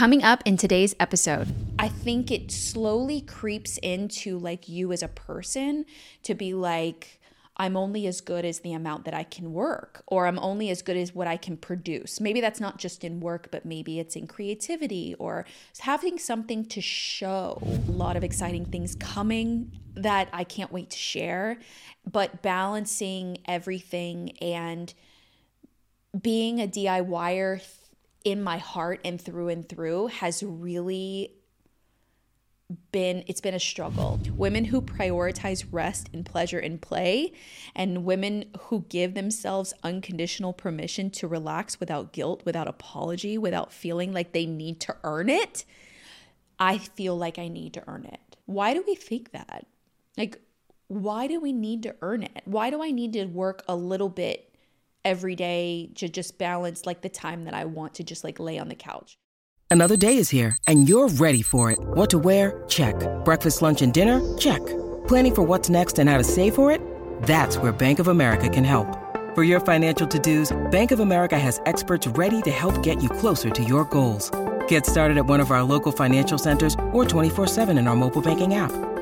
Coming up in today's episode, I think it slowly creeps into like you as a person to be like, I'm only as good as the amount that I can work, or I'm only as good as what I can produce. Maybe that's not just in work, but maybe it's in creativity or having something to show. A lot of exciting things coming that I can't wait to share, but balancing everything and being a DIYer in my heart and through and through has really been it's been a struggle. Women who prioritize rest and pleasure and play and women who give themselves unconditional permission to relax without guilt, without apology, without feeling like they need to earn it. I feel like I need to earn it. Why do we think that? Like why do we need to earn it? Why do I need to work a little bit every day to just balance like the time that I want to just like lay on the couch? Another day is here, and you're ready for it. What to wear? Check. Breakfast, lunch, and dinner? Check. Planning for what's next and how to save for it? That's where Bank of America can help. For your financial to-dos, Bank of America has experts ready to help get you closer to your goals. Get started at one of our local financial centers or 24-7 in our mobile banking app.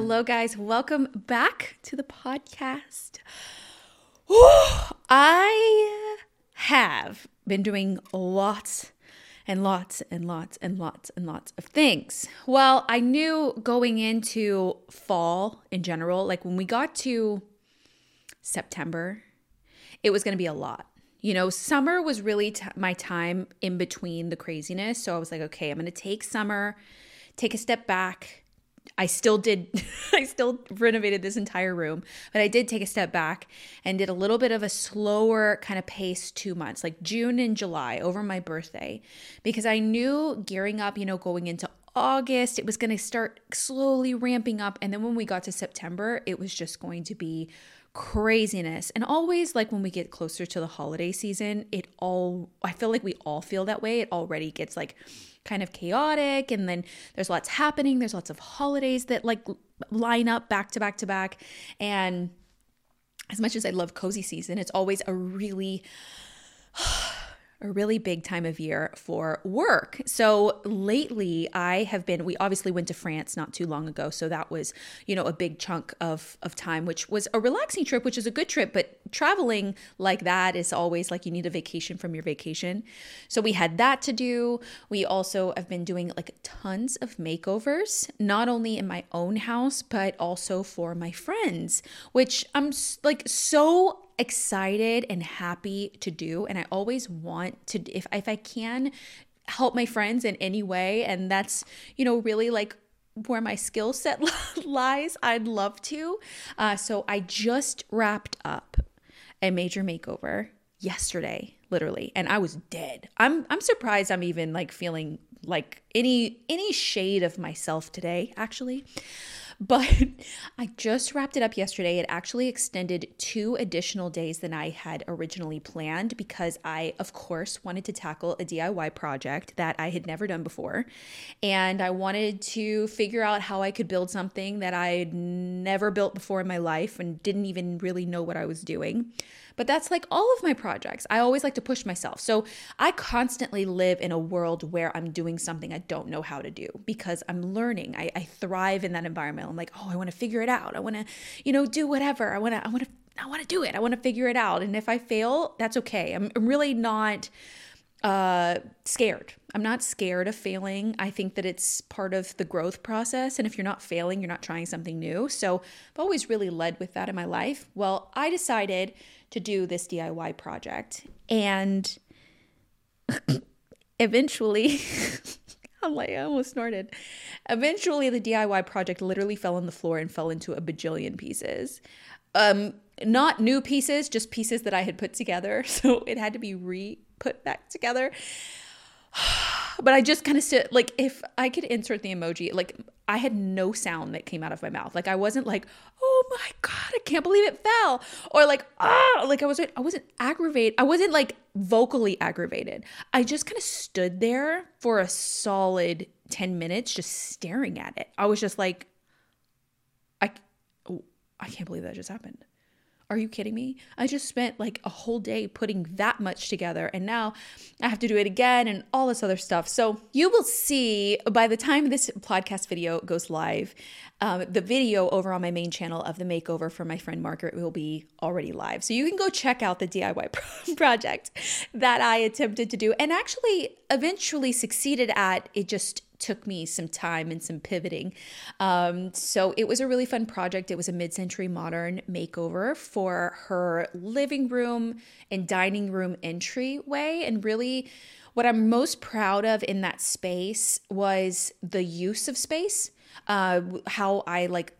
Hello, guys. Welcome back to the podcast. I have been doing lots and lots and lots and lots and lots of things. Well, I knew going into fall in general, like when we got to September, it was going to be a lot. You know, summer was really t- my time in between the craziness. So I was like, okay, I'm going to take summer, take a step back. I still did, I still renovated this entire room, but I did take a step back and did a little bit of a slower kind of pace two months, like June and July over my birthday, because I knew gearing up, you know, going into August, it was going to start slowly ramping up. And then when we got to September, it was just going to be craziness. And always like when we get closer to the holiday season, it all I feel like we all feel that way. It already gets like kind of chaotic and then there's lots happening. There's lots of holidays that like line up back to back to back and as much as I love cozy season, it's always a really a really big time of year for work. So lately I have been we obviously went to France not too long ago, so that was, you know, a big chunk of of time which was a relaxing trip, which is a good trip, but traveling like that is always like you need a vacation from your vacation. So we had that to do. We also have been doing like tons of makeovers, not only in my own house, but also for my friends, which I'm like so excited and happy to do and I always want to if if I can help my friends in any way and that's you know really like where my skill set lies I'd love to. Uh, so I just wrapped up a major makeover yesterday literally and I was dead. I'm I'm surprised I'm even like feeling like any any shade of myself today actually but I just wrapped it up yesterday. It actually extended two additional days than I had originally planned because I, of course, wanted to tackle a DIY project that I had never done before. And I wanted to figure out how I could build something that I had never built before in my life and didn't even really know what I was doing. But that's like all of my projects. I always like to push myself. So I constantly live in a world where I'm doing something I don't know how to do because I'm learning. I, I thrive in that environment. I'm like, oh, I want to figure it out. I want to, you know, do whatever. I want to, I want to, I want to do it. I want to figure it out. And if I fail, that's okay. I'm, I'm really not uh scared. I'm not scared of failing. I think that it's part of the growth process and if you're not failing, you're not trying something new. So I've always really led with that in my life. Well, I decided to do this DIY project. And eventually, I'm like, I almost snorted. Eventually, the DIY project literally fell on the floor and fell into a bajillion pieces. Um, not new pieces, just pieces that I had put together. So it had to be re put back together. but I just kind of stood like if I could insert the emoji, like I had no sound that came out of my mouth. Like I wasn't like, oh my god, I can't believe it fell, or like ah, like I wasn't I wasn't aggravated. I wasn't like vocally aggravated. I just kind of stood there for a solid ten minutes, just staring at it. I was just like, I, oh, I can't believe that just happened. Are you kidding me? I just spent like a whole day putting that much together and now I have to do it again and all this other stuff. So you will see by the time this podcast video goes live, um, the video over on my main channel of the makeover for my friend Margaret will be already live. So you can go check out the DIY project that I attempted to do and actually eventually succeeded at. It just took me some time and some pivoting. Um, so it was a really fun project. It was a mid century modern makeover for her living room and dining room entryway. And really, what I'm most proud of in that space was the use of space. Uh, how I like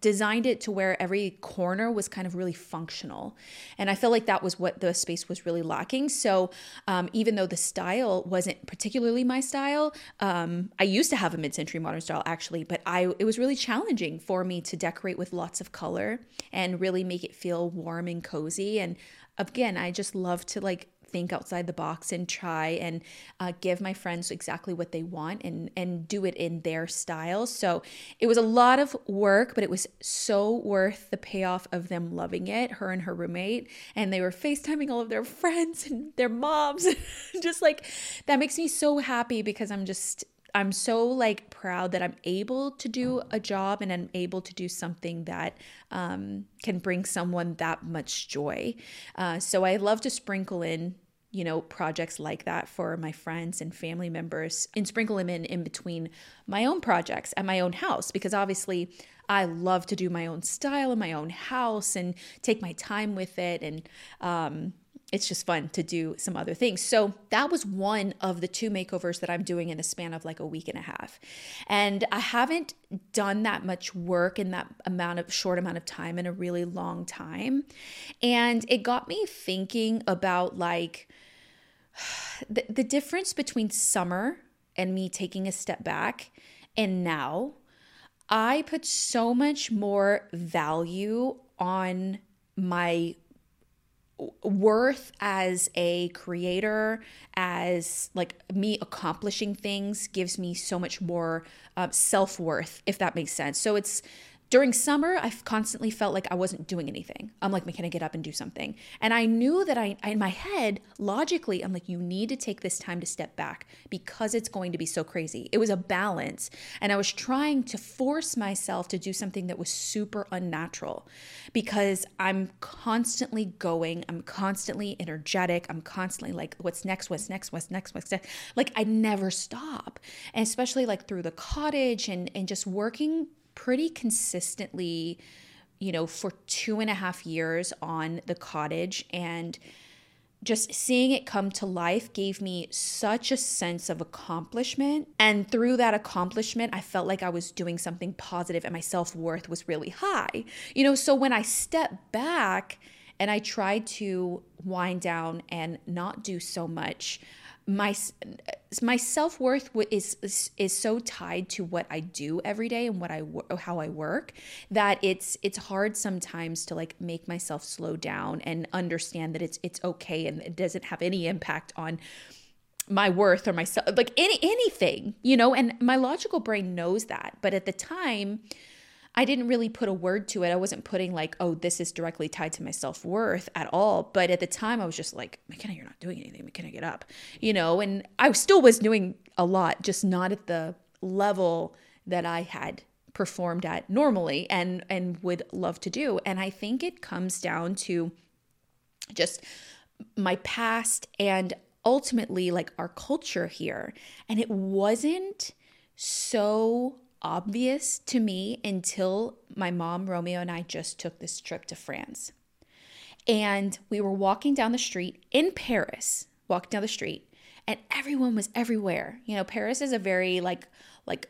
designed it to where every corner was kind of really functional. And I feel like that was what the space was really lacking. So um, even though the style wasn't particularly my style, um, I used to have a mid-century modern style actually, but I it was really challenging for me to decorate with lots of color and really make it feel warm and cozy. And again, I just love to like think outside the box and try and uh, give my friends exactly what they want and and do it in their style. So it was a lot of work, but it was so worth the payoff of them loving it. Her and her roommate, and they were FaceTiming all of their friends and their moms. just like that makes me so happy because I'm just I'm so like proud that I'm able to do a job and I'm able to do something that um, can bring someone that much joy. Uh, so I love to sprinkle in you know projects like that for my friends and family members and sprinkle them in in between my own projects at my own house because obviously i love to do my own style in my own house and take my time with it and um, it's just fun to do some other things. So that was one of the two makeovers that I'm doing in a span of like a week and a half. And I haven't done that much work in that amount of short amount of time in a really long time. And it got me thinking about like the, the difference between summer and me taking a step back and now. I put so much more value on my worth as a creator as like me accomplishing things gives me so much more uh, self-worth if that makes sense. So it's during summer, I constantly felt like I wasn't doing anything. I'm like, can I get up and do something? And I knew that I, in my head, logically, I'm like, you need to take this time to step back because it's going to be so crazy. It was a balance. And I was trying to force myself to do something that was super unnatural because I'm constantly going, I'm constantly energetic, I'm constantly like, what's next, what's next, what's next, what's next. Like, I never stop. And especially like through the cottage and, and just working pretty consistently, you know, for two and a half years on the cottage. And just seeing it come to life gave me such a sense of accomplishment. And through that accomplishment, I felt like I was doing something positive and my self worth was really high. You know, so when I step back and I try to wind down and not do so much, my my self-worth is, is is so tied to what I do every day and what I how I work that it's it's hard sometimes to like make myself slow down and understand that it's it's okay and it doesn't have any impact on my worth or myself like any anything you know? And my logical brain knows that but at the time I didn't really put a word to it. I wasn't putting like, oh, this is directly tied to my self worth at all. But at the time, I was just like, MaCenna, you're not doing anything. MaCenna, get up, you know. And I still was doing a lot, just not at the level that I had performed at normally and and would love to do. And I think it comes down to just my past and ultimately like our culture here. And it wasn't so obvious to me until my mom, Romeo, and I just took this trip to France. And we were walking down the street in Paris, walking down the street, and everyone was everywhere. You know, Paris is a very like like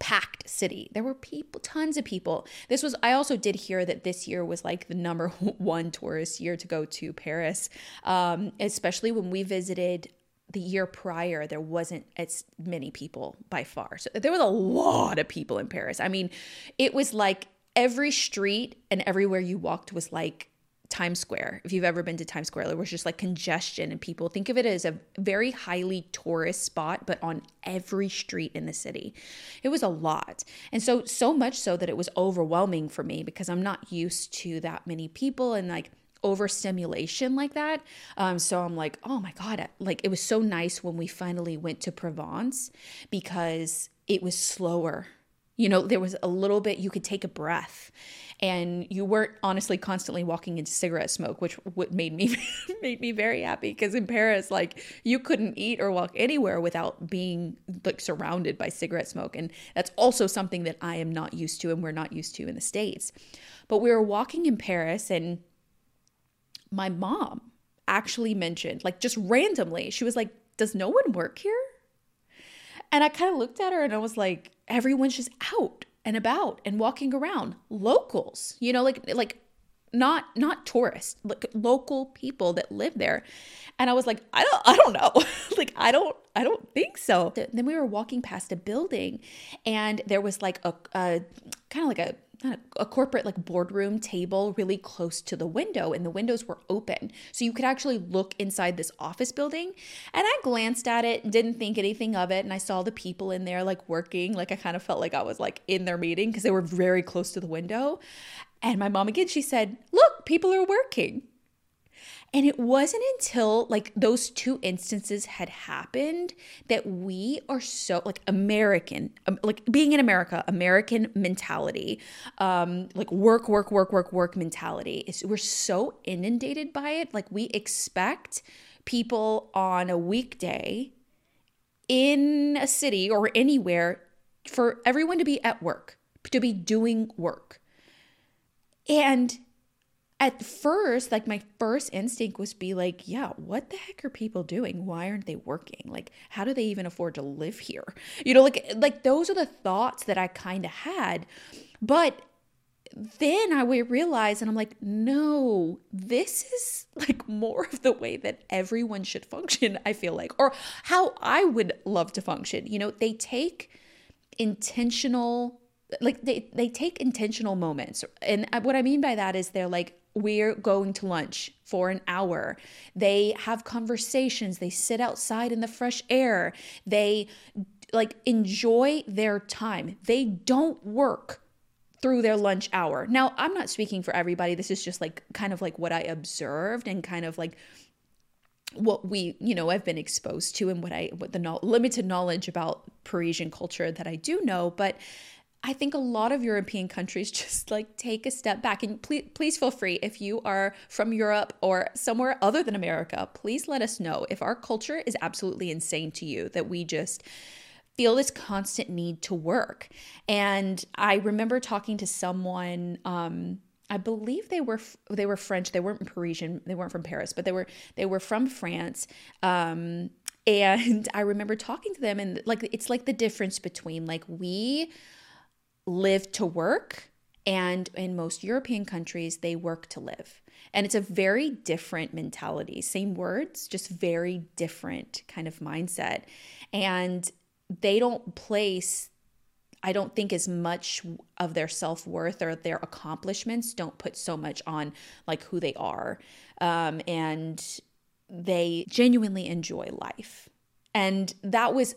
packed city. There were people, tons of people. This was, I also did hear that this year was like the number one tourist year to go to Paris, um, especially when we visited the year prior. There wasn't as many people by far. So there was a lot of people in Paris. I mean, it was like every street and everywhere you walked was like Times Square. If you've ever been to Times Square, there was just like congestion and people think of it as a very highly tourist spot, but on every street in the city. It was a lot. And so, so much so that it was overwhelming for me because I'm not used to that many people and like overstimulation like that. Um, so I'm like, oh my God, like it was so nice when we finally went to Provence because it was slower. You know, there was a little bit, you could take a breath and you weren't honestly constantly walking into cigarette smoke which what made me made me very happy because in Paris like you couldn't eat or walk anywhere without being like surrounded by cigarette smoke and that's also something that I am not used to and we're not used to in the states but we were walking in Paris and my mom actually mentioned like just randomly she was like does no one work here? And I kind of looked at her and I was like everyone's just out and about and walking around. Locals you know like like not not tourists like local people that live there. And i was like i don't i don't know. Like i don't i don't think so. Then we were walking past a building and there was like a, a kind of like a a corporate like boardroom table really close to the window and the windows were open. So you could actually look inside this office building. And i glanced at it didn't think anything of it. And i saw the people in there like working. Like i kind of felt like i was like in their meeting because they were very close to the window and my mom again she said look people are working and it wasn't until like those two instances had happened that we are so like American, um, like being in America, American mentality, um, like work, work, work, work, work mentality is we're so inundated by it. Like we expect people on a weekday in a city or anywhere for everyone to be at work, to be doing work. And at first, like my first instinct was be like, yeah, what the heck are people doing? Why aren't they working? Like, how do they even afford to live here? You know, like like those are the thoughts that I kind of had. But then I would realize, and I'm like, no, this is like more of the way that everyone should function, I feel like, or how I would love to function. You know, they take intentional like they they take intentional moments and what i mean by that is they're like we're going to lunch for an hour. They have conversations. They sit outside in the fresh air. They like enjoy their time. They don't work through their lunch hour. Now, I'm not speaking for everybody. This is just like kind of like what I observed and kind of like what we, you know, I've been exposed to and what I what the no- limited knowledge about Parisian culture that I do know, but I think a lot of European countries just like take a step back. And please, please feel free if you are from Europe or somewhere other than America, please let us know if our culture is absolutely insane to you that we just feel this constant need to work. And I remember talking to someone. Um, I believe they were they were French. They weren't Parisian. They weren't from Paris, but they were they were from France. Um, and I remember talking to them, and like it's like the difference between like we live to work. And in most European countries, they work to live. And it's a very different mentality. Same words, just very different kind of mindset. And they don't place, I don't think, as much of their self worth or their accomplishments don't put so much on like who they are. Um, and they genuinely enjoy life. And that was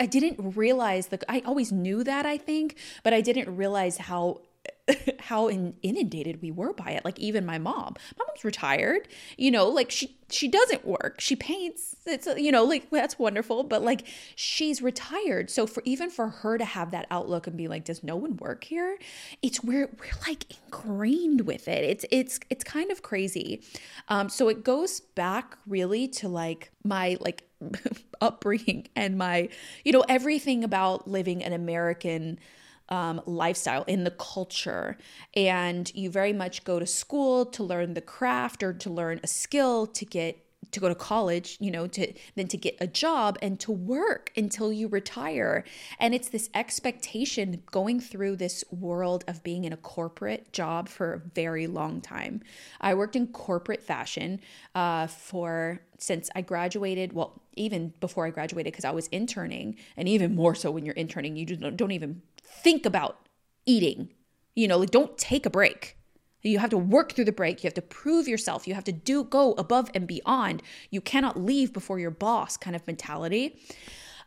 I didn't realize that I always knew that I think, but I didn't realize how how in, inundated we were by it. Like even my mom, my mom's retired. You know, like she she doesn't work. She paints. It's you know like that's wonderful, but like she's retired. So for even for her to have that outlook and be like, does no one work here? It's we're we're like ingrained with it. It's it's it's kind of crazy. Um, so it goes back really to like my like upbringing and my you know everything about living an American um, lifestyle, in the culture. And you very much go to school to learn the craft or to learn a skill to get to go to college, you know, to then to get a job and to work until you retire. And it's this expectation going through this world of being in a corporate job for a very long time. I worked in corporate fashion uh, for since I graduated. Well, even before I graduated, because I was interning, and even more so when you're interning, you don't, don't even think about eating. You know, like don't take a break you have to work through the break. You have to prove yourself. You have to do go above and beyond. You cannot leave before your boss kind of mentality.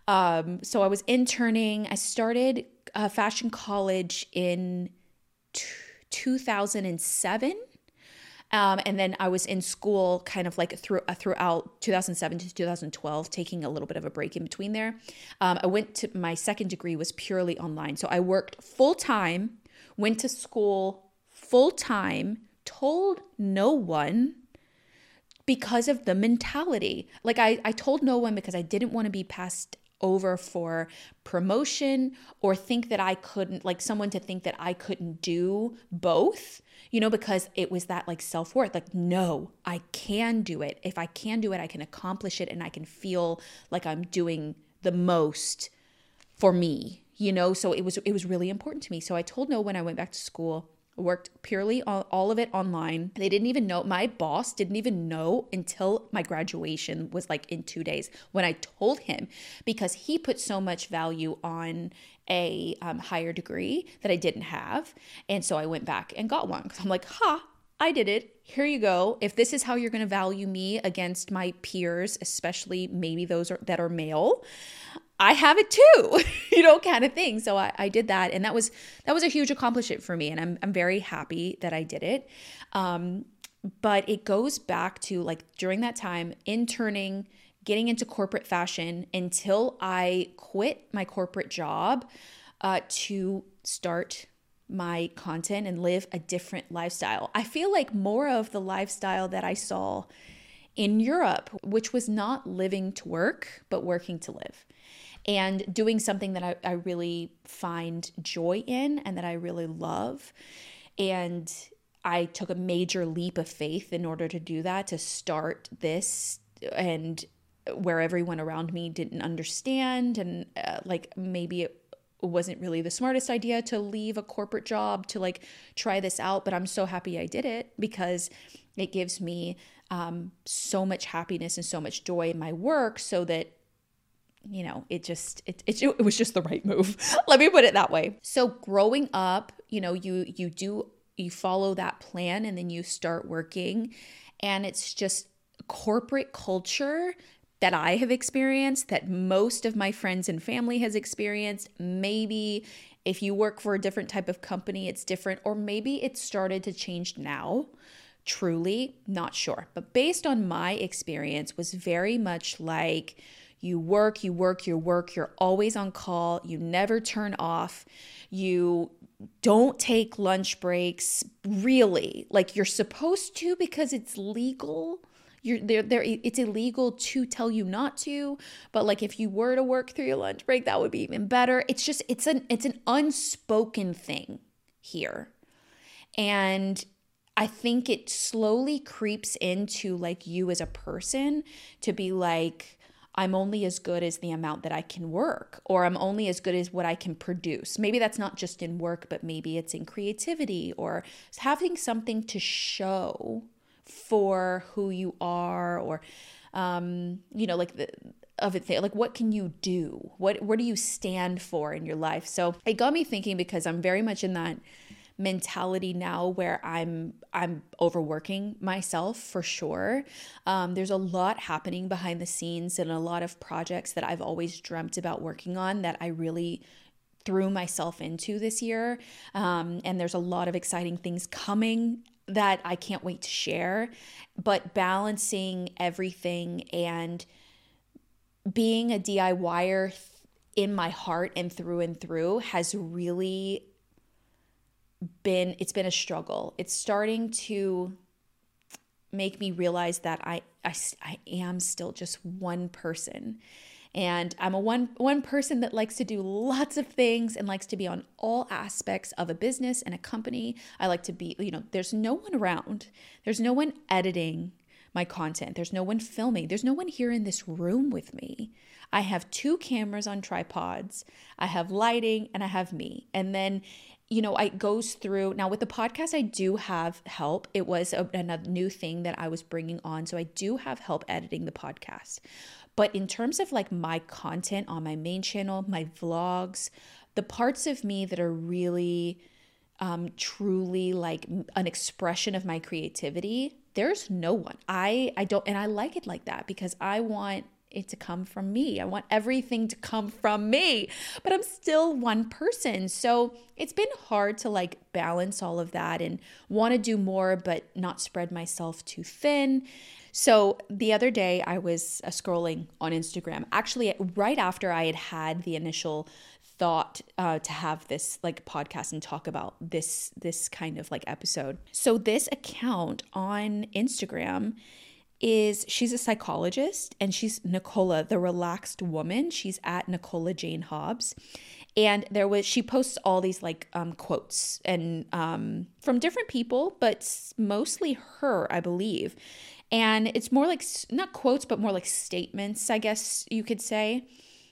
Um, so I was interning. I started uh, fashion college in t- 2007. Um, and then I was in school kind of like through, uh, throughout 2007 to 2012, taking a little bit of a break in between there. Um, I went to my second degree was purely online. So I worked full time, went to school full time, told no one because of the mentality. Like I, I told no one because I didn't want to be passed over for promotion or think that I couldn't, like someone to think that I couldn't do both, you know, because it was that like self worth. Like, no, I can do it. If I can do it, I can accomplish it and I can feel like I'm doing the most for me, you know? So it was, it was really important to me. So I told no when I went back to school worked purely on all of it online. They didn't even know, my boss didn't even know until my graduation was like in two days when I told him because he put so much value on a um, higher degree that I didn't have. And so I went back and got one because I'm like, ha, I did it. Here you go. If this is how you're going to value me against my peers, especially maybe those are, that are male, I have it too, you know, kind of thing. So I, I, did that, and that was that was a huge accomplishment for me, and I'm I'm very happy that I did it. Um, but it goes back to like during that time interning, getting into corporate fashion until I quit my corporate job uh, to start my content and live a different lifestyle. I feel like more of the lifestyle that I saw in Europe, which was not living to work, but working to live and doing something that I, I really find joy in and that I really love. And I took a major leap of faith in order to do that, to start this and where everyone around me didn't understand and uh, like maybe it wasn't really the smartest idea to leave a corporate job to like try this out but i'm so happy i did it because it gives me um, so much happiness and so much joy in my work so that you know, it just it, it it was just the right move. Let me put it that way. So growing up, you know, you you do you follow that plan and then you start working and it's just corporate culture that I have experienced that most of my friends and family has experienced. Maybe if you work for a different type of company, it's different or maybe it started to change now. Truly, not sure. But based on my experience was very much like you work, you work, you work, you're always on call, you never turn off, you don't take lunch breaks, really. Like you're supposed to because it's legal. You're there there it's illegal to tell you not to, but like if you were to work through your lunch break, that would be even better. It's just it's an it's an unspoken thing here. And I think it slowly creeps into like you as a person to be like I'm only as good as the amount that I can work, or I'm only as good as what I can produce. Maybe that's not just in work, but maybe it's in creativity or having something to show for who you are, or, um, you know, like the, of it like what can you do what what do you stand for in your life so it got me thinking because i'm very much in that mentality now where I'm I'm overworking myself for sure. Um, there's a lot happening behind the scenes and a lot of projects that I've always dreamt about working on that I really threw myself into this year. Um, and there's a lot of exciting things coming that I can't wait to share. But balancing everything and being a DIYer in my heart and through and through has really been it's been a struggle. It's starting to make me realize that I I, I am still just one person. And I'm a one one person that likes to do lots of things and likes to be on all aspects of a business and a company. I like to be, you know, there's no one around. There's no one editing my content. There's no one filming. There's no one here in this room with me. I have two cameras on tripods. I have lighting and I have me. And then you know, it goes through now with the podcast. I do have help. It was a, another new thing that I was bringing on, so I do have help editing the podcast. But in terms of like my content on my main channel, my vlogs, the parts of me that are really um, truly like an expression of my creativity, there's no one. I I don't, and I like it like that because I want it to come from me. I want everything to come from me, but I'm still one person. So it's been hard to like balance all of that and want to do more, but not spread myself too thin. So the other day I was uh, scrolling on Instagram, actually, right after I had had the initial thought uh, to have this like podcast and talk about this this kind of like episode. So this account on Instagram is she's a psychologist and she's Nicola, the relaxed woman. She's at Nicola Jane Hobbs. And there was she posts all these like um, quotes and um, from different people, but mostly her, I believe. And it's more like not quotes, but more like statements, I guess you could say.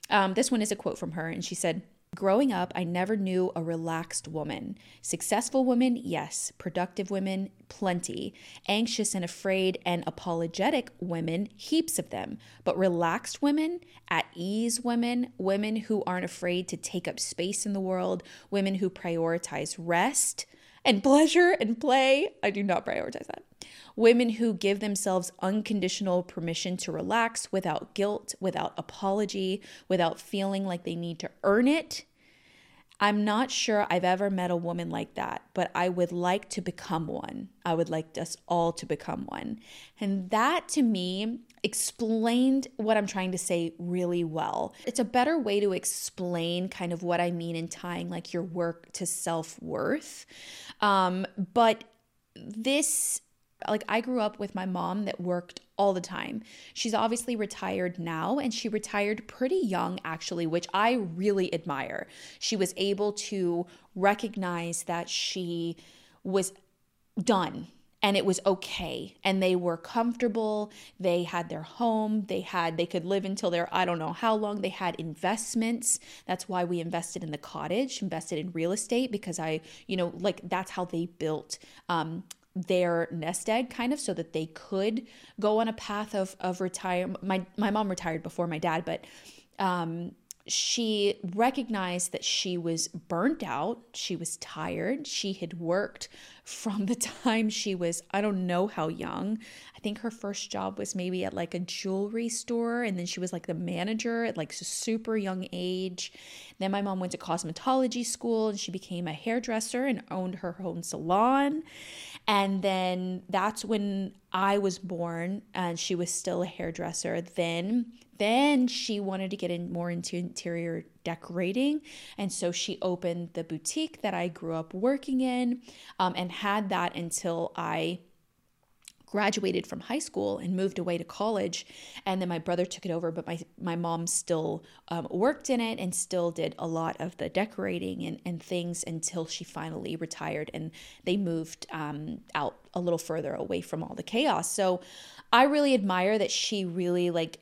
Um, this one is a quote from her, and she said, Growing up, I never knew a relaxed woman. Successful women, yes. Productive women, plenty. Anxious and afraid and apologetic women, heaps of them. But relaxed women, at ease women, women who aren't afraid to take up space in the world, women who prioritize rest and pleasure and play, I do not prioritize that women who give themselves unconditional permission to relax without guilt, without apology, without feeling like they need to earn it. I'm not sure I've ever met a woman like that, but I would like to become one. I would like us all to become one. And that to me explained what I'm trying to say really well. It's a better way to explain kind of what I mean in tying like your work to self worth. Um, but this like I grew up with my mom that worked all the time. She's obviously retired now and she retired pretty young actually, which I really admire. She was able to recognize that she was done and it was okay and they were comfortable they had their home they had they could live until they're i don't know how long they had investments that's why we invested in the cottage invested in real estate because i you know like that's how they built um, their nest egg kind of so that they could go on a path of of retire my my mom retired before my dad but um she recognized that she was burnt out. She was tired. She had worked from the time she was, I don't know how young. I think her first job was maybe at like a jewelry store. And then she was like the manager at like a super young age. Then my mom went to cosmetology school and she became a hairdresser and owned her own salon. And then that's when I was born and she was still a hairdresser. Then then she wanted to get in more into interior decorating. And so she opened the boutique that I grew up working in um, and had that until I graduated from high school and moved away to college and then my brother took it over but my my mom still um, worked in it and still did a lot of the decorating and, and things until she finally retired and they moved um, out a little further away from all the chaos so i really admire that she really like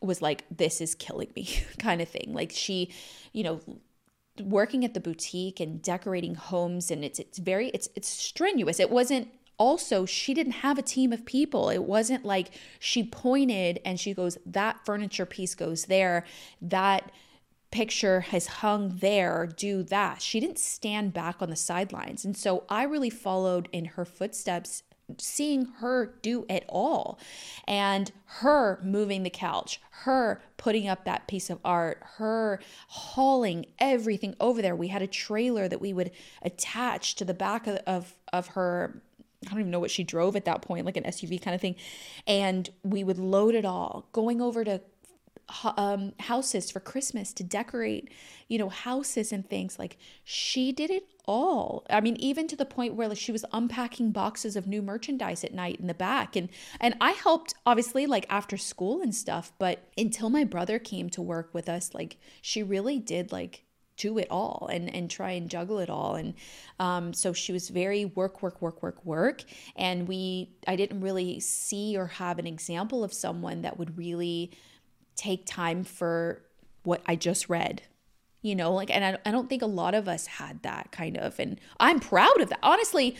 was like, this is killing me kind of thing. Like she, you know, working at the boutique and decorating homes and it's it's very it's it's strenuous. It wasn't also she didn't have a team of people. It wasn't like she pointed and she goes, that furniture piece goes there, that picture has hung there, do that. She didn't stand back on the sidelines. And so I really followed in her footsteps seeing her do it all and her moving the couch her putting up that piece of art her hauling everything over there we had a trailer that we would attach to the back of of, of her I don't even know what she drove at that point, like an SUV kind of thing. And we would load it all, going over to um, houses for Christmas to decorate, you know, houses and things. Like she did it all. I mean, even to the point where like she was unpacking boxes of new merchandise at night in the back, and and I helped obviously like after school and stuff. But until my brother came to work with us, like she really did like do it all and and try and juggle it all. And um, so she was very work work work work work. And we i didn't really see or have an example of someone that would really take time for what i just read you know like and I, I don't think a lot of us had that kind of and i'm proud of that. Honestly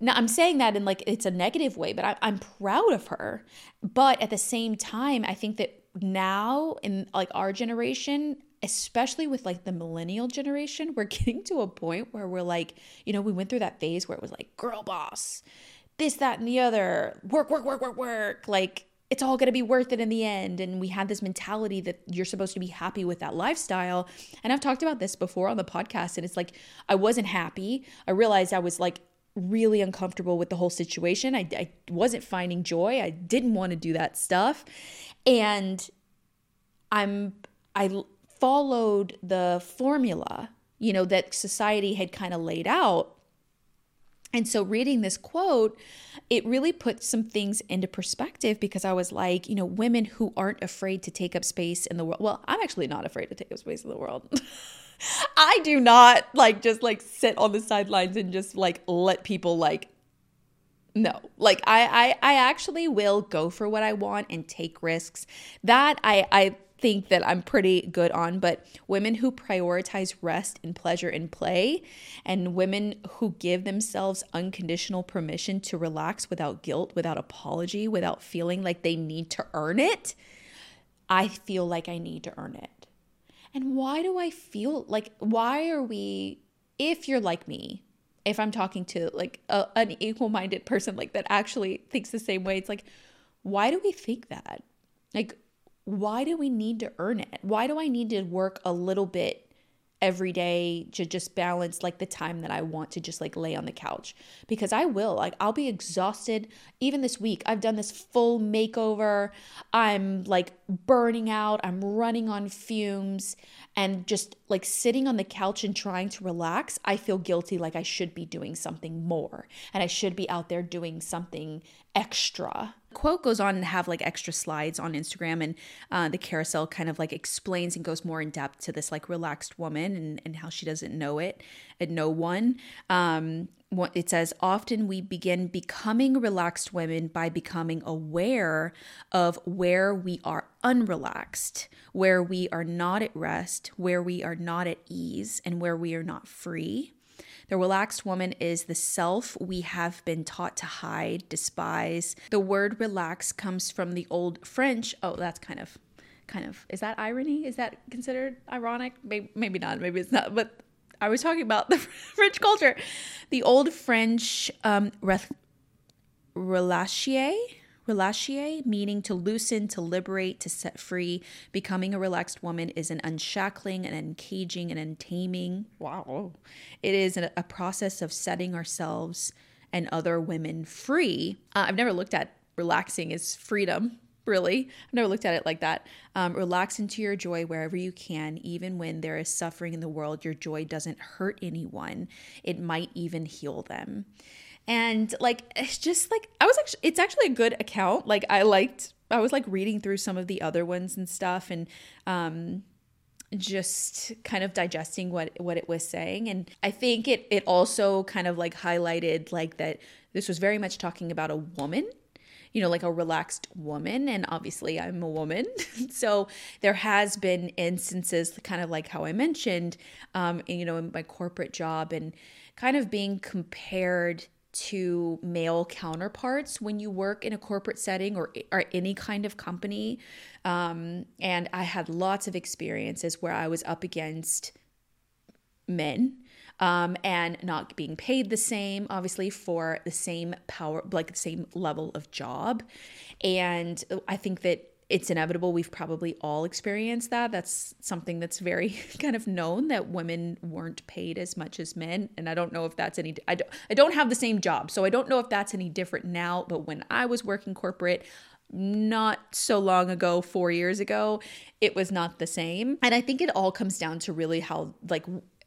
now i'm saying that in like it's a negative way but I, i'm proud of her. But at the same time i think that now in like our generation especially with like the millennial generation we're getting to a point where we're like you know we went through that phase where it was like girl boss this that and the other work work work work work like it's all going to be worth it in the end. And we had this mentality that you're supposed to be happy with that lifestyle. And I've talked about this before on the podcast. And it's like, I wasn't happy. I realized I was like really uncomfortable with the whole situation. I, I wasn't finding joy. I didn't want to do that stuff. And I'm, I followed the formula, you know, that society had kind of laid out. And so reading this quote, it really put some things into perspective because I was like, you know, women who aren't afraid to take up space in the world. Well, I'm actually not afraid to take up space in the world. I do not like just like sit on the sidelines and just like let people like no like I, I i actually will go for what i want and take risks that i i think that I'm pretty good on, but women who prioritize rest and pleasure and play, and women who give themselves unconditional permission to relax without guilt, without apology, without feeling like they need to earn it, I feel like I need to earn it. And why do I feel like, why are we, if you're like me, if I'm talking to like a, an equal minded person like that actually thinks the same way, it's like, why do we think that? Like, why do we need to earn it? Why do I need to work a little bit every day to just balance like the time that I want to just like lay on the couch? Because I will, like, I'll be exhausted. Even this week, I've done this full makeover. I'm like burning out, I'm running on fumes, and just like sitting on the couch and trying to relax. I feel guilty, like I should be doing something more and I should be out there doing something extra quote goes on and have like extra slides on Instagram and uh, the carousel kind of like explains and goes more in depth to this like relaxed woman and, and how she doesn't know it and no one. Um, it says often we begin becoming relaxed women by becoming aware of where we are unrelaxed, where we are not at rest, where we are not at ease, and where we are not free. The relaxed woman is the self we have been taught to hide, despise. The word relax comes from the old French. Oh, that's kind of kind of is that irony? Is that considered ironic? Maybe, maybe not. Maybe it's not. But I was talking about the French culture. The old French um, relâcher Relâcher, meaning to loosen, to liberate, to set free. Becoming a relaxed woman is an unshackling, an uncaging, an untaming. Wow. It is a, a process of setting ourselves and other women free. Uh, I've never looked at relaxing as freedom, really. I've never looked at it like that. Um, relax into your joy wherever you can, even when there is suffering in the world. Your joy doesn't hurt anyone, it might even heal them and like it's just like i was actually it's actually a good account. Like i liked i was like reading through some of the other ones and stuff and um just kind of digesting what what it was saying. And i think it it also kind of like highlighted like that this was very much talking about a woman you know like a relaxed woman. And obviously i'm a woman. So there has been instances kind of like how i mentioned um you know in my corporate job and kind of being compared to male counterparts when you work in a corporate setting or, or any kind of company. Um, and I had lots of experiences where I was up against men um, and not being paid the same, obviously, for the same power, like the same level of job. And I think that it's inevitable. We've probably all experienced that. That's something that's very kind of known that women weren't paid as much as men. And I don't know if that's any, I don't, I don't have the same job. So I don't know if that's any different now. But when I was working corporate, not so long ago, four years ago, it was not the same. And I think it all comes down to really how, like,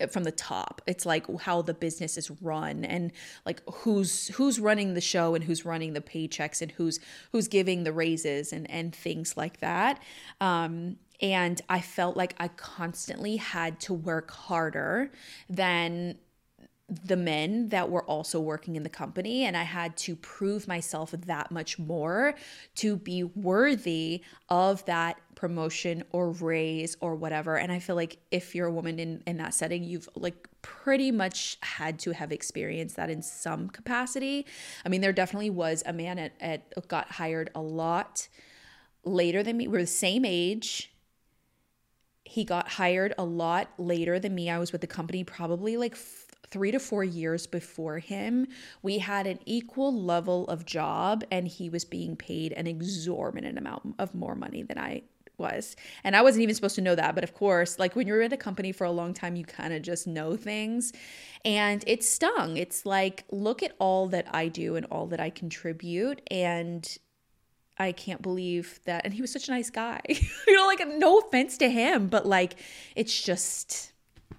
from the top. It's like how the business is run and like who's who's running the show and who's running the paychecks and who's who's giving the raises and and things like that. Um, and I felt like I constantly had to work harder than the men that were also working in the company and I had to prove myself that much more to be worthy of that promotion or raise or whatever and I feel like if you're a woman in in that setting you've like pretty much had to have experienced that in some capacity. I mean there definitely was a man at, at got hired a lot later than me. We we're the same age he got hired a lot later than me. I was with the company probably like three to four years before him, we had an equal level of job and he was being paid an exorbitant amount of more money than I was. And I wasn't even supposed to know that. But of course, like when you're in a company for a long time, you kind of just know things. And it stung. It's like, look at all that I do and all that I contribute. And I can't believe that. And he was such a nice guy. you know, like, no offense to him, but like, it's just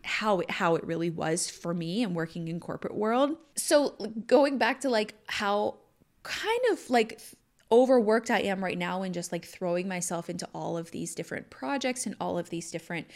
how it, how it really was for me and working in corporate world. So going back to like how kind of like overworked I am right now and just like throwing myself into all of these different projects and all of these different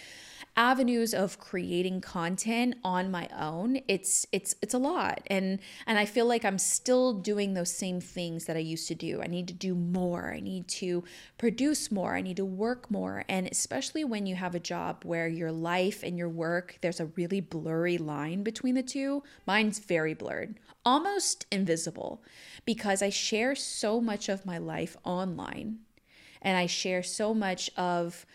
avenues of creating content on my own it's it's it's a lot. And and i feel like i'm still doing those same things that i used to do. I need to do more. I need to produce more. I need to work more. And especially when you have a job where your life and your work there's a really blurry line between the two mine's very blurred almost invisible because i share so much of my life online. And i share so much of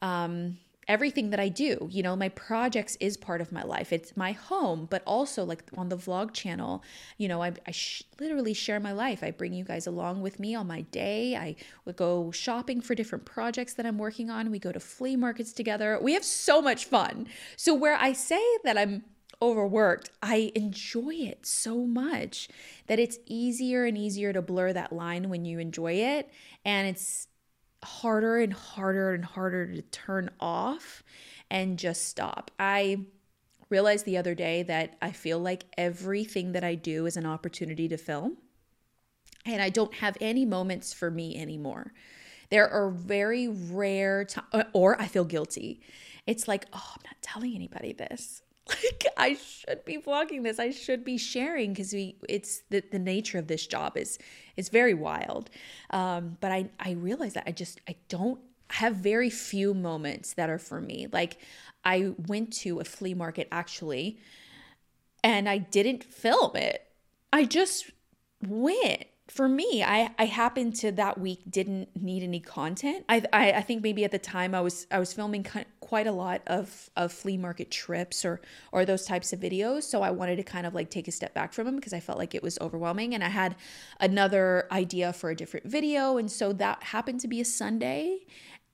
um, everything that I do. You know, my projects is part of my life. It's my home, but also like on the vlog channel, you know, I, I sh- literally share my life. I bring you guys along with me on my day. I would go shopping for different projects that I'm working on. We go to flea markets together. We have so much fun. So where I say that I'm overworked, I enjoy it so much that it's easier and easier to blur that line when you enjoy it. And it's harder and harder and harder to turn off and just stop. I realized the other day that I feel like everything that I do is an opportunity to film. And I don't have any moments for me anymore. There are very rare times, or I feel guilty. It's like, oh, I'm not telling anybody this. like I should be vlogging this. I should be sharing because we it's the, the nature of this job is is very wild. Um, but I I realize that I just I don't have very few moments that are for me. Like I went to a flea market actually and I didn't film it. I just went for me, I I happened to that week didn't need any content. I I, I think maybe at the time I was I was filming quite a lot of of flea market trips or or those types of videos, so I wanted to kind of like take a step back from them because I felt like it was overwhelming, and I had another idea for a different video, and so that happened to be a Sunday,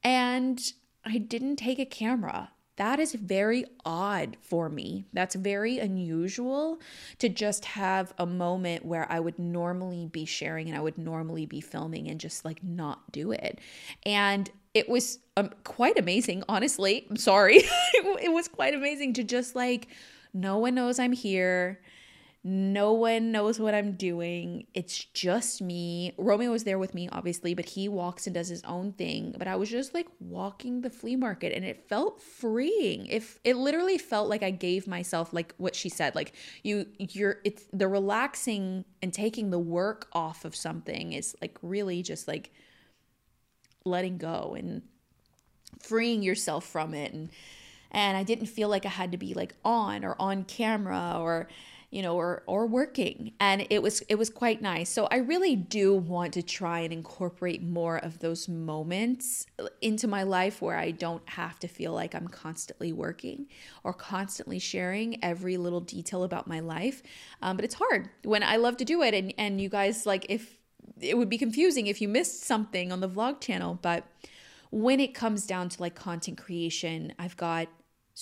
and I didn't take a camera. That is very odd for me. That's very unusual to just have a moment where I would normally be sharing and I would normally be filming and just like not do it. And it was um, quite amazing, honestly. I'm sorry. it was quite amazing to just like, no one knows I'm here. No one knows what I'm doing. It's just me. Romeo was there with me, obviously, but he walks and does his own thing. But I was just like walking the flea market and it felt freeing. If it literally felt like I gave myself like what she said, like you you're it's the relaxing and taking the work off of something is like really just like letting go and freeing yourself from it and and I didn't feel like I had to be like on or on camera or you know or or working. And it was it was quite nice. So i really do want to try and incorporate more of those moments into my life where i don't have to feel like i'm constantly working or constantly sharing every little detail about my life. Um, but it's hard when i love to do it. And and you guys like if it would be confusing if you missed something on the vlog channel but when it comes down to like content creation i've got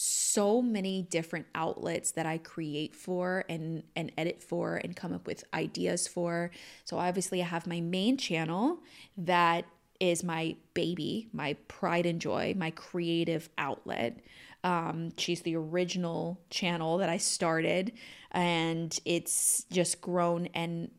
so many different outlets that I create for and and edit for and come up with ideas for. So obviously I have my main channel that is my baby, my pride and joy, my creative outlet. Um, she's the original channel that I started, and it's just grown and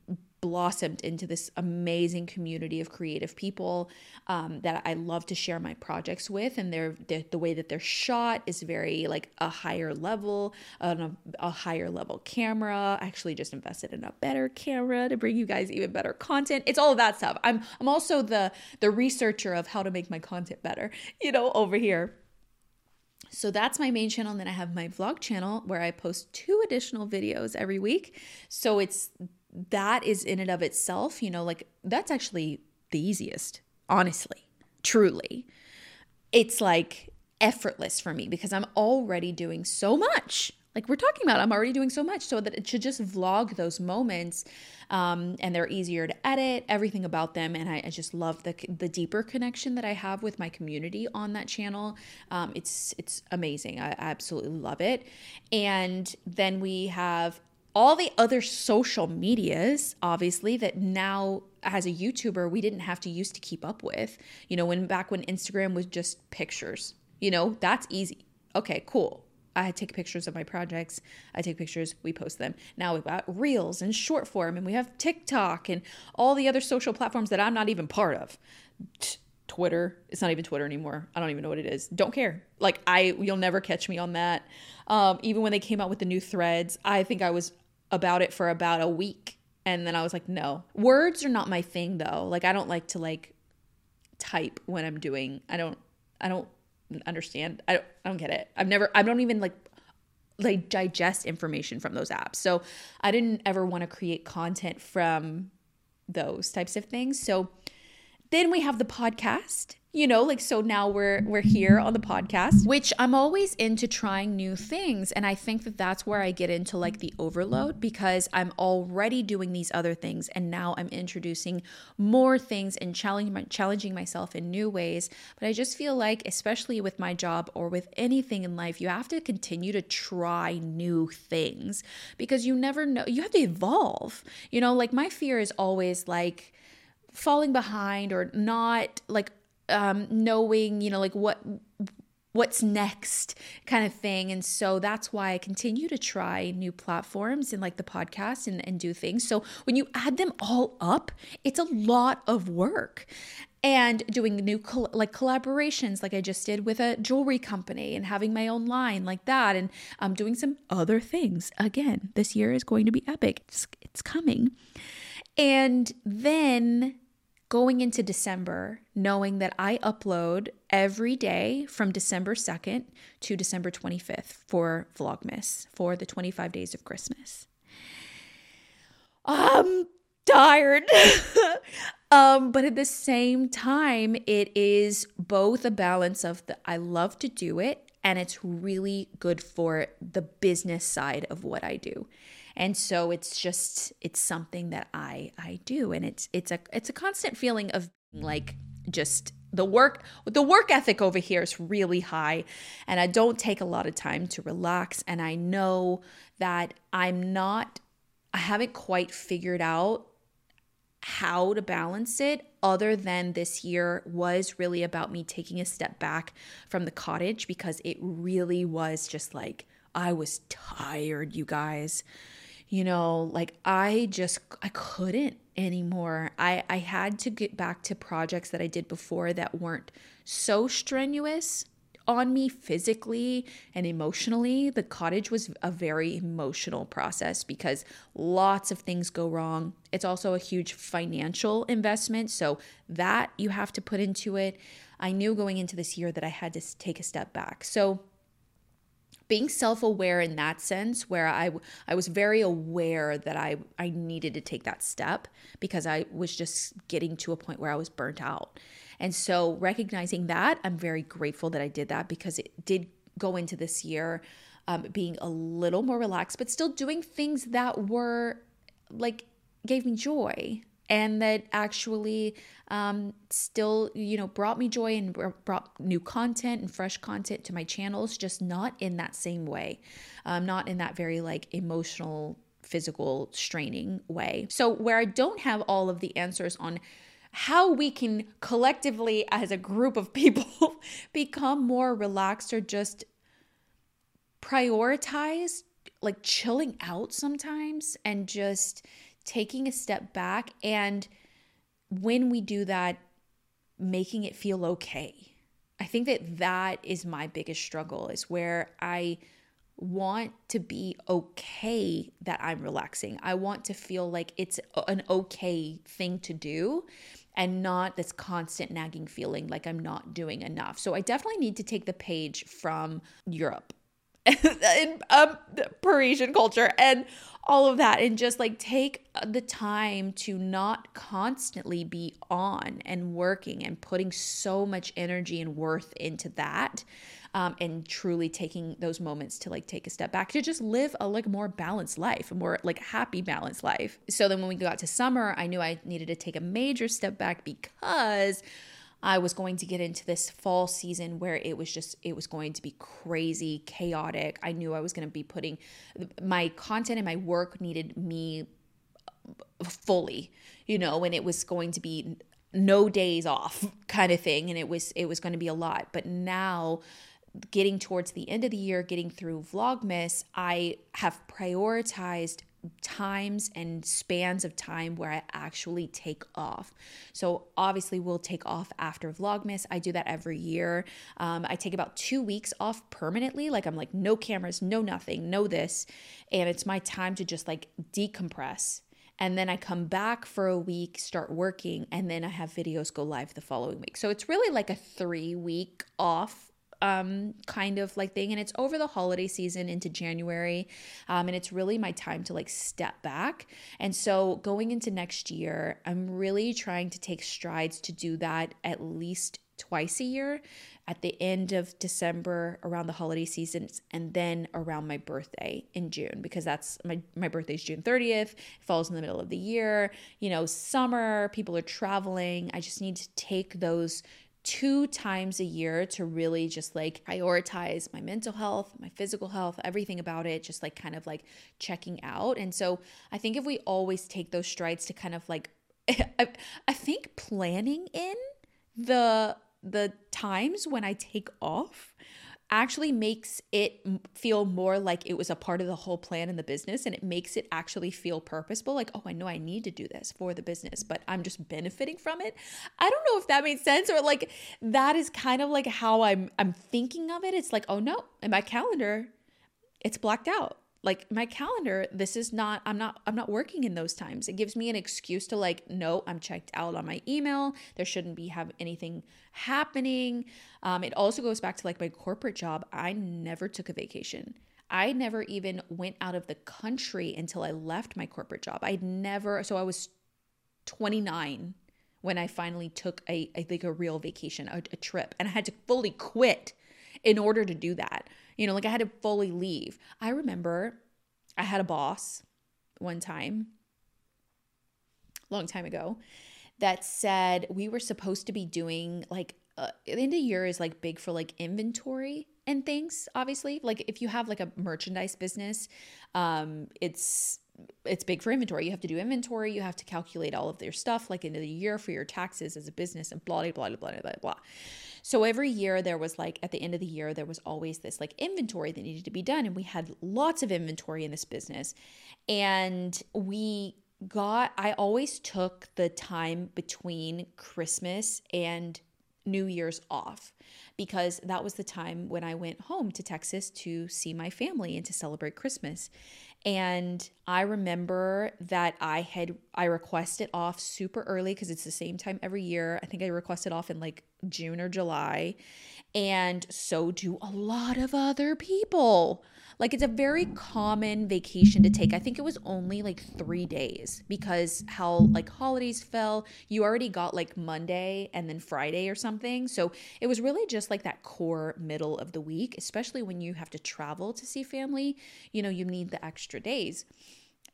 blossomed into this amazing community of creative people um, that I love to share my projects with. And they're, they're, the way that they're shot is very like a higher level, on a, a higher level camera. I actually just invested in a better camera to bring you guys even better content. It's all of that stuff. I'm I'm also the the researcher of how to make my content better. You know, over here. So that's my main channel. And then I have my vlog channel where I post two additional videos every week. So it's that is in and of itself, you know, like that's actually the easiest, honestly, truly. It's like effortless for me because I'm already doing so much. Like we're talking about, I'm already doing so much so that it should just vlog those moments um, and they're easier to edit, everything about them. And I, I, just love the, the deeper connection that I have with my community on that channel. Um, it's, it's amazing. I, I absolutely love it. And then we have all the other social medias, obviously, that now as a YouTuber, we didn't have to use to keep up with. You know, when back when Instagram was just pictures, you know, that's easy. Okay, cool. I take pictures of my projects. I take pictures, we post them. Now we've got Reels and short form, and we have TikTok and all the other social platforms that I'm not even part of. Twitter. It's not even Twitter anymore. I don't even know what it is. Don't care. Like I, you'll never catch me on that. Um, even when they came out with the new threads, I think I was about it for about a week, and then I was like, no. Words are not my thing though. Like I don't like to like type when I'm doing. I don't. I don't understand. I don't. I don't get it. I've never. I don't even like like digest information from those apps. So I didn't ever want to create content from those types of things. So then we have the podcast you know like so now we're we're here on the podcast. Which i'm always into trying new things and i think that that's where i get into like the overload because i'm already doing these other things and now i'm introducing more things and challenging challenging myself in new ways. But i just feel like especially with my job or with anything in life you have to continue to try new things because you never know you have to evolve. You know like my fear is always like falling behind or not like um, knowing, you know, like what what's next kind of thing. And so that's why I continue to try new platforms and like the podcast and, and do things. So when you add them all up, it's a lot of work. And doing new col- like collaborations, like I just did with a jewelry company, and having my own line like that, and I'm um, doing some other things. Again, this year is going to be epic. It's, it's coming. And then going into December, knowing that I upload every day from December 2nd to December 25th for Vlogmas for the 25 days of Christmas. I'm tired. um, but at the same time, it is both a balance of the I love to do it and it's really good for the business side of what I do and so it's just it's something that i i do. And it's it's a it's a constant feeling of like just the work the work ethic over here is really high and i don't take a lot of time to relax. And i know that i'm not i haven't quite figured out how to balance it other than this year was really about me taking a step back from the cottage because it really was just like I was tired, you guys you know like i just i couldn't anymore. I i had to get back to projects that i did before that weren't so strenuous on me physically and emotionally. The cottage was a very emotional process because lots of things go wrong. It's also a huge financial investment so that you have to put into it. I knew going into this year that i had to take a step back. So being self-aware in that sense where I I was very aware that I I needed to take that step because I was just getting to a point where I was burnt out. And so recognizing that, I'm very grateful that I did that because it did go into this year um, being a little more relaxed, but still doing things that were like gave me joy and that actually um, still you know brought me joy and brought new content and fresh content to my channels just not in that same way um, not in that very like emotional physical straining way. So where i don't have all of the answers on how we can collectively as a group of people become more relaxed or just prioritize like chilling out sometimes and just taking a step back and when we do that making it feel okay. I think that that is my biggest struggle is where i want to be okay that i'm relaxing. I want to feel like it's an okay thing to do and not this constant nagging feeling like i'm not doing enough. So i definitely need to take the page from europe in um, Parisian culture and all of that and just like take the time to not constantly be on and working and putting so much energy and worth into that um, and truly taking those moments to like take a step back to just live a like more balanced life a more like happy balanced life. So then when we got to summer i knew i needed to take a major step back because I was going to get into this fall season where it was just, it was going to be crazy, chaotic. I knew I was going to be putting my content and my work needed me uh, fully, you know, and it was going to be no days off kind of thing. And it was, it was going to be a lot. But now, getting towards the end of the year, getting through Vlogmas, I have prioritized times and spans of time where I actually take off. So, obviously, we'll take off after Vlogmas. I do that every year. Um, I take about two weeks off permanently. Like, I'm like, no cameras, no nothing, no this. And it's my time to just like decompress. And then I come back for a week, start working, and then I have videos go live the following week. So, it's really like a three week off um, kind of like thing. And it's over the holiday season into January. Um, and it's really my time to like step back. And so going into next year, I'm really trying to take strides to do that at least twice a year at the end of December around the holiday seasons and then around my birthday in June because that's my my birthday's June 30th. It falls in the middle of the year. You know, summer, people are traveling. I just need to take those two times a year to really just like prioritize my mental health, my physical health, everything about it, just like kind of like checking out. And so I think if we always take those strides to kind of like, I, I think planning in the the times when I take off actually makes it feel more like it was a part of the whole plan in the business and it makes it actually feel purposeful like oh i know i need to do this for the business but i'm just benefiting from it. I don't know if that makes sense or like that is kind of like how i'm i'm thinking of it. It's like oh no in my calendar it's blacked out like my calendar this is not i'm not i'm not working in those times. It gives me an excuse to like no i'm checked out on my email. There shouldn't be have anything happening. Um, it also goes back to like my corporate job. I never took a vacation. I never even went out of the country until i left my corporate job. I never so i was 29 when i finally took a, like a real vacation a, a trip and i had to fully quit in order to do that you know, like I had to fully leave. I remember I had a boss one time, long time ago, that said we were supposed to be doing like uh, the end of year is like big for like inventory and things obviously. Like if you have like a merchandise business um it's it's big for inventory. You have to do inventory. You have to calculate all of your stuff like into the year for your taxes as a business and blah blah blah blah blah blah so every year there was like at the end of the year there was always this like inventory that needed to be done and we had lots of inventory in this business. And we got I always took the time between Christmas and New Year's off because that was the time when I went home to Texas to see my family and to celebrate Christmas. And I remember that I had I requested off super early because it's the same time every year. I think I requested off in like June or July. And so do a lot of other people. Like it's a very common vacation to take. I think it was only like three days because how like holidays fell. You already got like Monday and then Friday or something. So it was really just like that core middle of the week, especially when you have to travel to see family. You know, you need the extra days.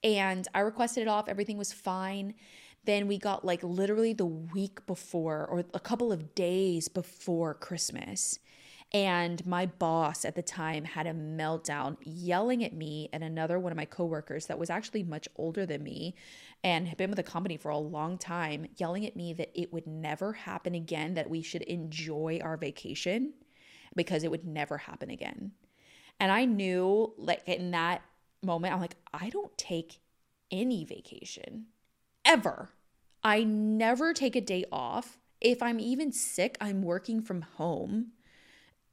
And I requested it off, everything was fine. Then we got like literally the week before or a couple of days before Christmas. And my boss at the time had a meltdown yelling at me and another one of my coworkers that was actually much older than me and had been with the company for a long time, yelling at me that it would never happen again, that we should enjoy our vacation because it would never happen again. And I knew, like, in that moment, I'm like, I don't take any vacation ever. I never take a day off. If I'm even sick, I'm working from home.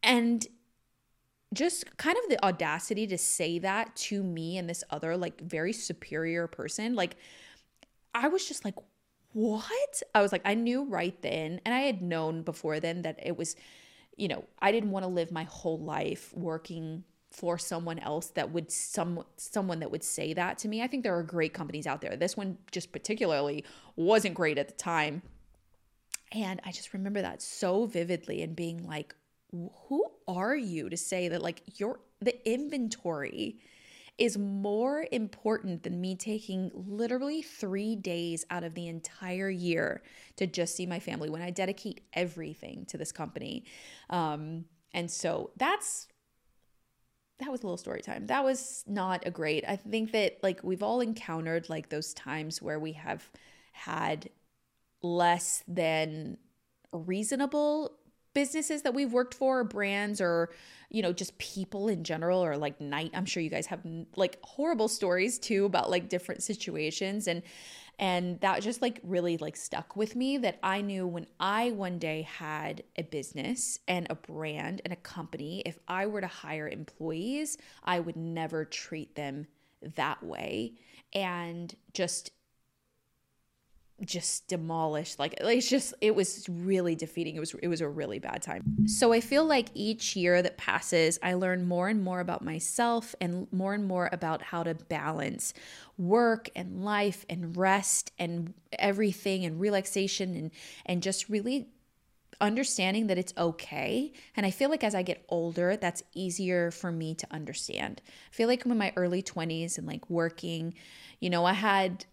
And just kind of the audacity to say that to me and this other, like, very superior person, like, I was just like, what? I was like, I knew right then, and I had known before then that it was, you know, I didn't want to live my whole life working for someone else that would some someone that would say that to me. I think there are great companies out there. This one just particularly wasn't great at the time. And I just remember that so vividly and being like, who are you to say that like your the inventory is more important than me taking literally three days out of the entire year to just see my family when I dedicate everything to this company. Um, and so that's that was a little story time. That was not a great. I think that like we've all encountered like those times where we have had less than reasonable businesses that we've worked for, brands or you know, just people in general or like night. I'm sure you guys have like horrible stories too about like different situations and and that just like really like stuck with me that I knew when I one day had a business and a brand and a company, if I were to hire employees, I would never treat them that way and just just demolished like it's just it was really defeating it was it was a really bad time so i feel like each year that passes i learn more and more about myself and more and more about how to balance work and life and rest and everything and relaxation and and just really understanding that it's okay. And I feel like as I get older, that's easier for me to understand. I feel like I'm in my early 20s and like working, you know, I had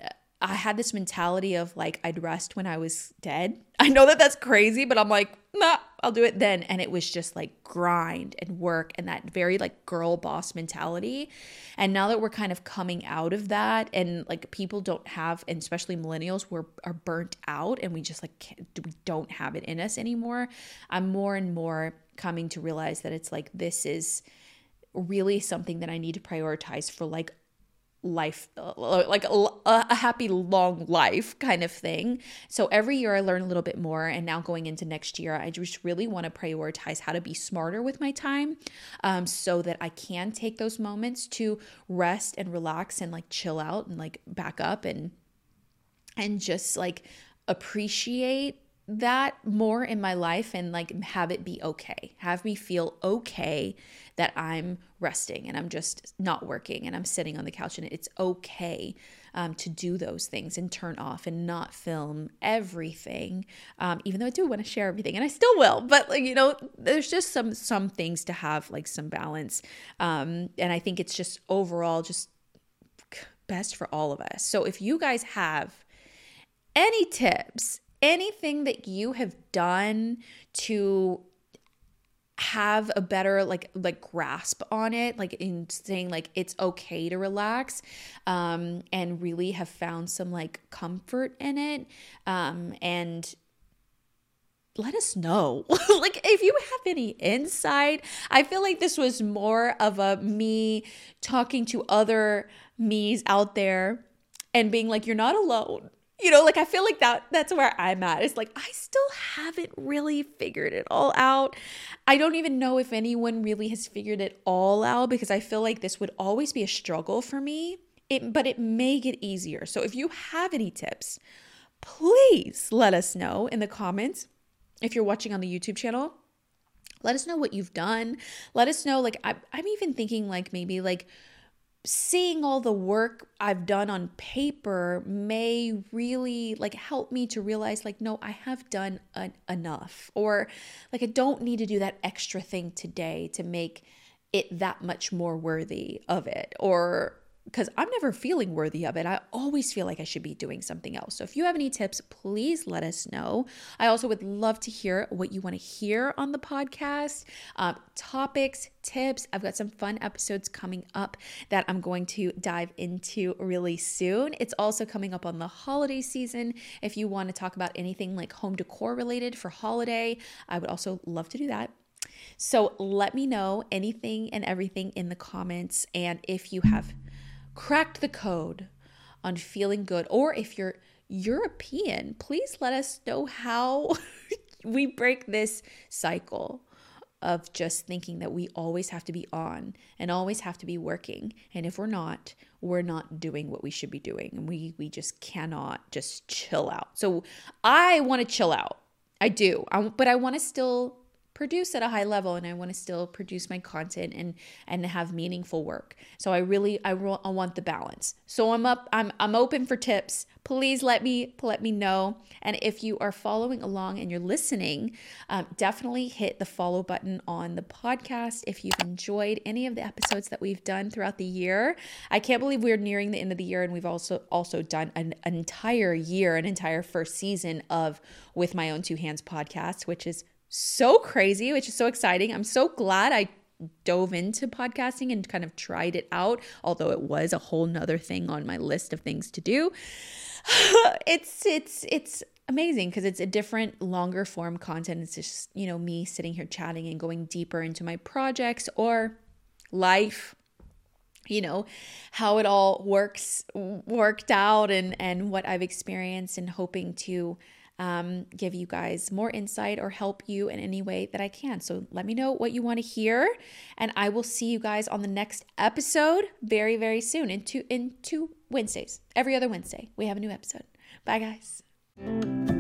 I had this mentality of like I'd rest when I was dead. I know that that's crazy, but I'm like, nah, I'll do it then. And it was just like grind and work and that very like girl boss mentality. And now that we're kind of coming out of that and like people don't have, and especially millennials, we're are burnt out and we just like we don't have it in us anymore. I'm more and more coming to realize that it's like this is really something that I need to prioritize for like life like a, a, happy long life kind of thing. So every year i learn a little bit more and now going into next year i just really want to prioritize how to be smarter with my time um, so that i can take those moments to rest and relax and like chill out and like back up and and just like appreciate that more in my life and like have it be okay. Have me feel okay that I'm resting and I'm just not working and I'm sitting on the couch and it's okay um, to do those things and turn off and not film everything. Um, even though I do want to share everything and I still will, but like, you know, there's just some some things to have like some balance. Um, and I think it's just overall just best for all of us. So if you guys have any tips anything that you have done to have a better like like grasp on it like in saying like it's okay to relax um and really have found some like comfort in it um and let us know. Like if you have any insight i feel like this was more of a me talking to other me's out there and being like you're not alone you know like i feel like that that's where i'm at. It's like i still haven't really figured it all out. I don't even know if anyone really has figured it all out because i feel like this would always be a struggle for me. It, but it may get easier. So if you have any tips please let us know in the comments. If you're watching on the youtube channel let us know what you've done. Let us know like I, i'm even thinking like maybe like seeing all the work I've done on paper may really like help me to realize like no I have done an, enough. Or like I don't need to do that extra thing today to make it that much more worthy of it. Or because I'm never feeling worthy of it. I always feel like I should be doing something else. So if you have any tips, please let us know. I also would love to hear what you want to hear on the podcast, um, topics, tips. I've got some fun episodes coming up that I'm going to dive into really soon. It's also coming up on the holiday season. If you want to talk about anything like home decor related for holiday, I would also love to do that. So let me know anything and everything in the comments. And if you have cracked the code on feeling good, or if you're European, please let us know how we break this cycle of just thinking that we always have to be on and always have to be working. And if we're not we're not doing what we should be doing. And we we just cannot just chill out. So i want to chill out. I do. I, but i want to still produce at a high level and I want to still produce my content and and have meaningful work. So I really I, I want the balance. So I'm up I'm I'm open for tips. Please let me let me know. And if you are following along and you're listening, um, definitely hit the follow button on the podcast if you've enjoyed any of the episodes that we've done throughout the year. I can't believe we're nearing the end of the year and we've also also done an, an entire year, an entire first season of with my own two hands podcast, which is so crazy, which is so exciting. I'm so glad I dove into podcasting and kind of tried it out, although it was a whole nother thing on my list of things to do. it's it's it's amazing because it's a different longer form content it's just you know me sitting here chatting and going deeper into my projects or life you know how it all works worked out and and what i've experienced and hoping to um, give you guys more insight or help you in any way that I can. So let me know what you want to hear, and I will see you guys on the next episode very, very soon in two in two Wednesdays. Every other Wednesday, we have a new episode. Bye, guys.